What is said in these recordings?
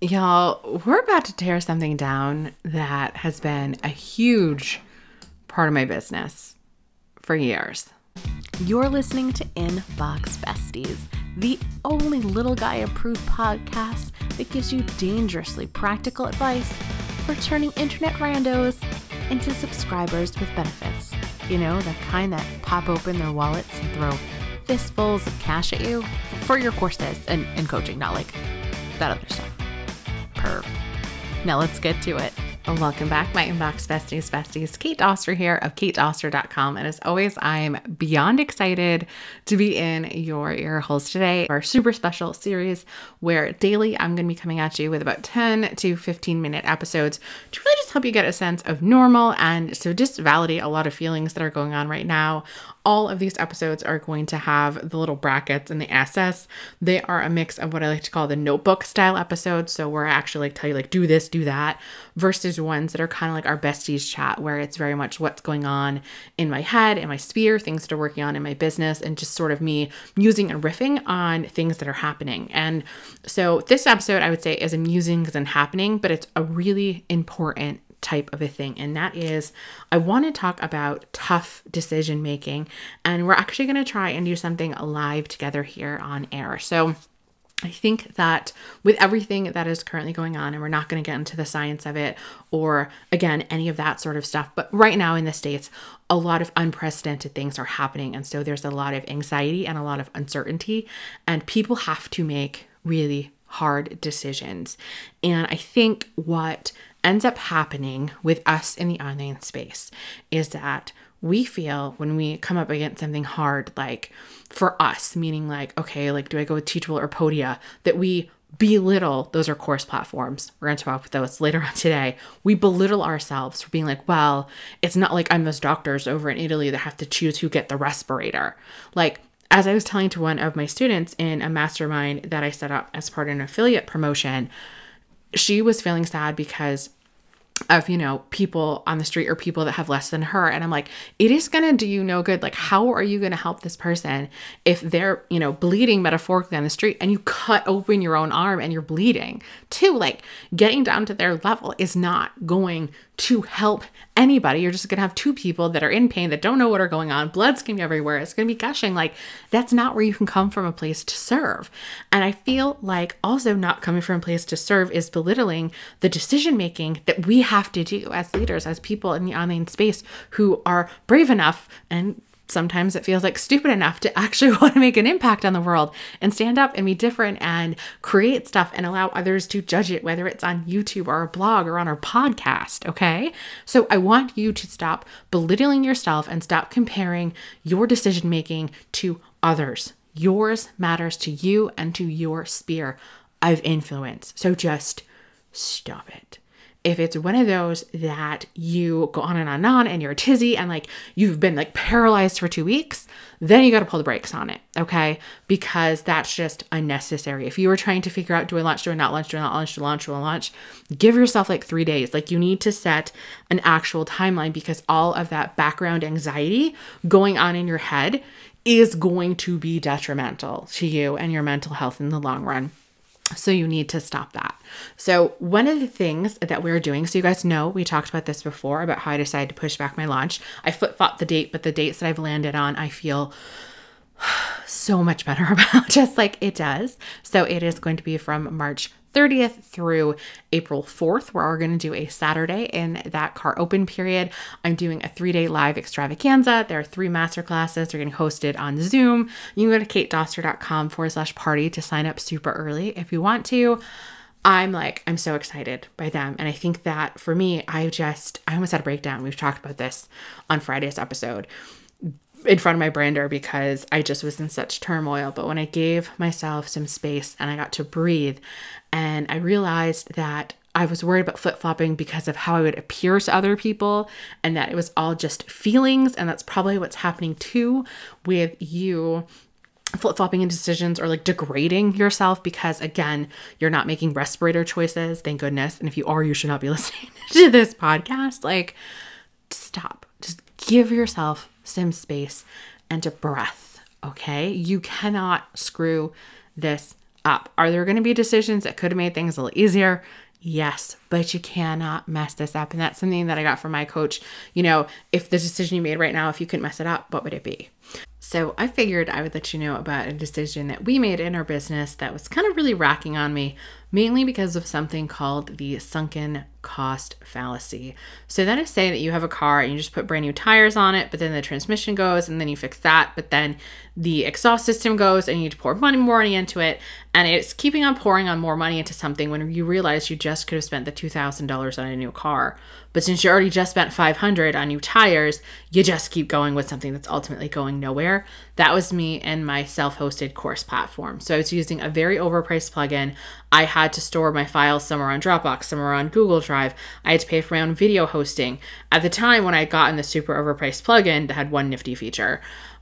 Y'all, we're about to tear something down that has been a huge part of my business for years. You're listening to Inbox Besties, the only little guy approved podcast that gives you dangerously practical advice for turning internet randos into subscribers with benefits. You know, the kind that pop open their wallets and throw fistfuls of cash at you for your courses and, and coaching, not like that other stuff. Now let's get to it. Welcome back, my inbox besties, besties. Kate Doster here of katedoster.com. And as always, I'm beyond excited to be in your ear holes today. Our super special series where daily I'm going to be coming at you with about 10 to 15 minute episodes to really just help you get a sense of normal and so just validate a lot of feelings that are going on right now all of these episodes are going to have the little brackets and the SS. They are a mix of what I like to call the notebook style episodes. So where I actually like tell you like do this, do that, versus ones that are kind of like our besties chat, where it's very much what's going on in my head, in my sphere, things that are working on in my business, and just sort of me musing and riffing on things that are happening. And so this episode I would say is amusing it's happening, but it's a really important type of a thing, and that is I want to talk about tough decision making, and we're actually going to try and do something live together here on air. So, I think that with everything that is currently going on, and we're not going to get into the science of it or again, any of that sort of stuff, but right now in the States, a lot of unprecedented things are happening. And so there's a lot of anxiety and a lot of uncertainty, and people have to make really hard decisions. And I think what ends up happening with us in the online space is that we feel when we come up against something hard, like for us, meaning like, okay, like, do I go with Teachable or Podia, that we belittle those are course platforms. We're going to talk about those later on today. We belittle ourselves for being like, well, it's not like I'm those doctors over in Italy that have to choose who get the respirator. Like, as I was telling to one of my students in a mastermind that I set up as part of an affiliate promotion, she was feeling sad because of you know people on the street or people that have less than her. And i'm like it is going to do you no good. Like how are you going to help this person if they're you know bleeding metaphorically on the street and you cut open your own arm and you're bleeding? Too like getting down to their level is not going to help anybody. You're just going to have two people that are in pain that don't know what are going on. Blood's going to be everywhere. It's going to be gushing. Like, that's not where you can come from a place to serve. And I feel like also not coming from a place to serve is belittling the decision making that we have to do as leaders, as people in the online space who are brave enough and sometimes it feels like stupid enough to actually want to make an impact on the world and stand up and be different and create stuff and allow others to judge it, whether it's on YouTube or a blog or on our podcast. Okay. So I want you to stop belittling yourself and stop comparing your decision making to others. Yours matters to you and to your sphere of influence. So just stop it if it's one of those that you go on and on and on and you're tizzy and like you've been like paralyzed for two weeks, then you got to pull the brakes on it, okay? Because that's just unnecessary. If you were trying to figure out do I launch, do I not launch, do I not launch, do I launch, do I launch, give yourself like three days. Like you need to set an actual timeline because all of that background anxiety going on in your head is going to be detrimental to you and your mental health in the long run. So you need to stop that. So one of the things that we're doing, so you guys know we talked about this before about how I decided to push back my launch. I flip flop the date, but the dates that I've landed on, I feel so much better about, just like it does. So it is going to be from March 30th through April 4th, where we're going to do a Saturday in that car open period. I'm doing a three day live extravaganza. There are three master classes. They're getting hosted on Zoom. You can go to katedoster.com forward slash party to sign up super early if you want to. I'm like, I'm so excited by them. And I think that for me, I just, I almost had a breakdown. We've talked about this on Friday's episode in front of my brander because I just was in such turmoil. But when I gave myself some space and I got to breathe, and I realized that I was worried about flip flopping because of how I would appear to other people, and that it was all just feelings. And that's probably what's happening too with you flip flopping in decisions or like degrading yourself because, again, you're not making respirator choices. Thank goodness. And if you are, you should not be listening to this podcast. Like, stop. Just give yourself some space and a breath. Okay. You cannot screw this up. Are there going to be decisions that could have made things a little easier? Yes, but you cannot mess this up. And that's something that I got from my coach. You know, if the decision you made right now, if you couldn't mess it up, what would it be? So I figured I would let you know about a decision that we made in our business that was kind of really racking on me, mainly because of something called the sunken cost fallacy. So that is saying that you have a car and you just put brand new tires on it, but then the transmission goes and then you fix that, but then the exhaust system goes and you need to pour money more money into it, and it's keeping on pouring on more money into something when you realize you just could have spent the two thousand dollars on a new car. But since you already just spent 500 on new tires, you just keep going with something that's ultimately going nowhere. That was me and my self-hosted course platform. So I was using a very overpriced plugin. I had to store my files somewhere on Dropbox, somewhere on Google Drive. I had to pay for my own video hosting. At the time when I got in the super overpriced plugin that had one nifty feature,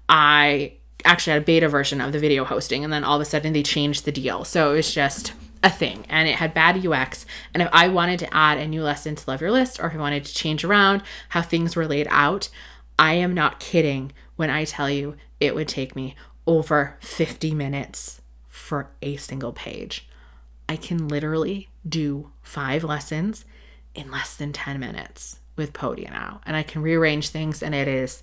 I actually had a beta version of the video hosting and then all of a sudden they changed the deal. So it was just a thing and it had bad UX. And if I wanted to add a new lesson to Love Your List or if I wanted to change around how things were laid out, I am not kidding when I tell you it would take me over 50 minutes for a single page. I can literally do five lessons in less than 10 minutes with Podia now. And I can rearrange things and it is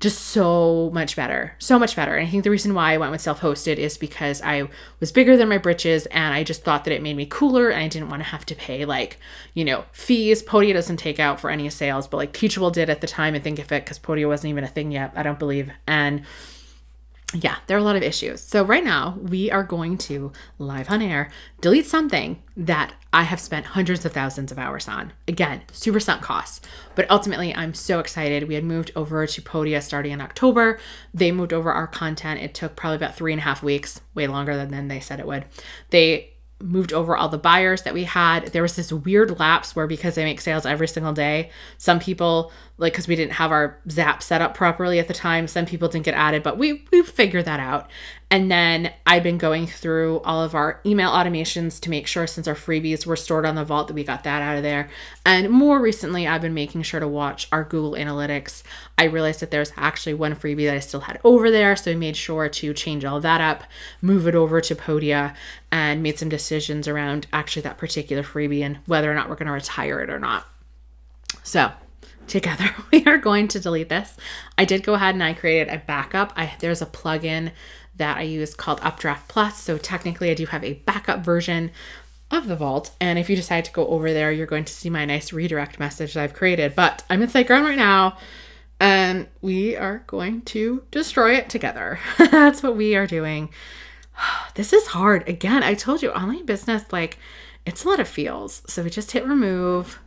just so much better. So much better. And I think the reason why I went with self hosted is because I was bigger than my britches and I just thought that it made me cooler and I didn't want to have to pay like, you know, fees. Podia doesn't take out for any sales, but like Teachable did at the time and Thinkific because Podia wasn't even a thing yet, I don't believe. And yeah, there are a lot of issues. So, right now, we are going to live on air delete something that I have spent hundreds of thousands of hours on. Again, super sunk costs. But ultimately, I'm so excited. We had moved over to Podia starting in October. They moved over our content. It took probably about three and a half weeks, way longer than they said it would. They moved over all the buyers that we had. There was this weird lapse where because they make sales every single day, some people like because we didn't have our Zap set up properly at the time, some people didn't get added, but we we figured that out. And then I've been going through all of our email automations to make sure since our freebies were stored on the vault that we got that out of there. And more recently, I've been making sure to watch our Google Analytics. I realized that there's actually one freebie that I still had over there, so I made sure to change all that up, move it over to Podia, and made some decisions around actually that particular freebie and whether or not we're going to retire it or not. So, together we are going to delete this. I did go ahead and I created a backup. I there's a plugin that I use called Updraft Plus. So technically, I do have a backup version of the vault. And if you decide to go over there, you're going to see my nice redirect message that I've created. But I'm in SiteGround right now, and we are going to destroy it together. That's what we are doing. This is hard. Again, I told you, online business, like, it's a lot of feels. So we just hit remove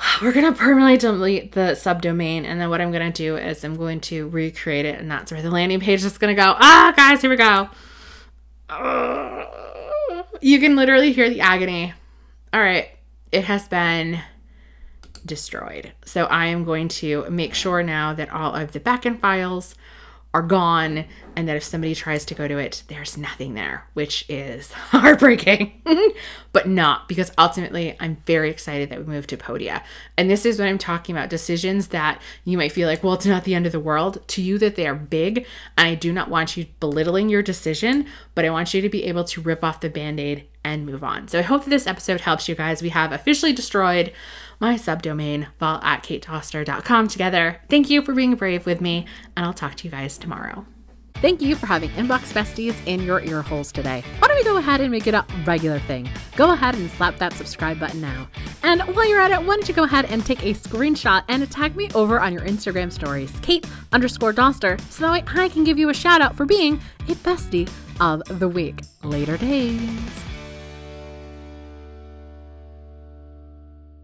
we're going to permanently delete the subdomain. And then what I'm going to do is I'm going to recreate it. And that's where the landing page is going to go. Ah, guys, here we go. You can literally hear the agony. All right. It has been destroyed. So I am going to make sure now that all of the backend files are gone and that if somebody tries to go to it there's nothing there which is heartbreaking. But not because ultimately i'm very excited that we moved to podia. And this is what i'm talking about decisions that you might feel like well it's not the end of the world. To you that they are big and i do not want you belittling your decision but i want you to be able to rip off the band-aid and move on. So i hope that this episode helps you guys. We have officially destroyed my subdomain, vault at katedoster.com together. Thank you for being brave with me, and I'll talk to you guys tomorrow. Thank you for having Inbox Besties in your ear holes today. Why don't we go ahead and make it a regular thing? Go ahead and slap that subscribe button now. And while you're at it, why don't you go ahead and take a screenshot and tag me over on your Instagram stories, Kate underscore Doster, so that way I can give you a shout out for being a bestie of the week. Later days.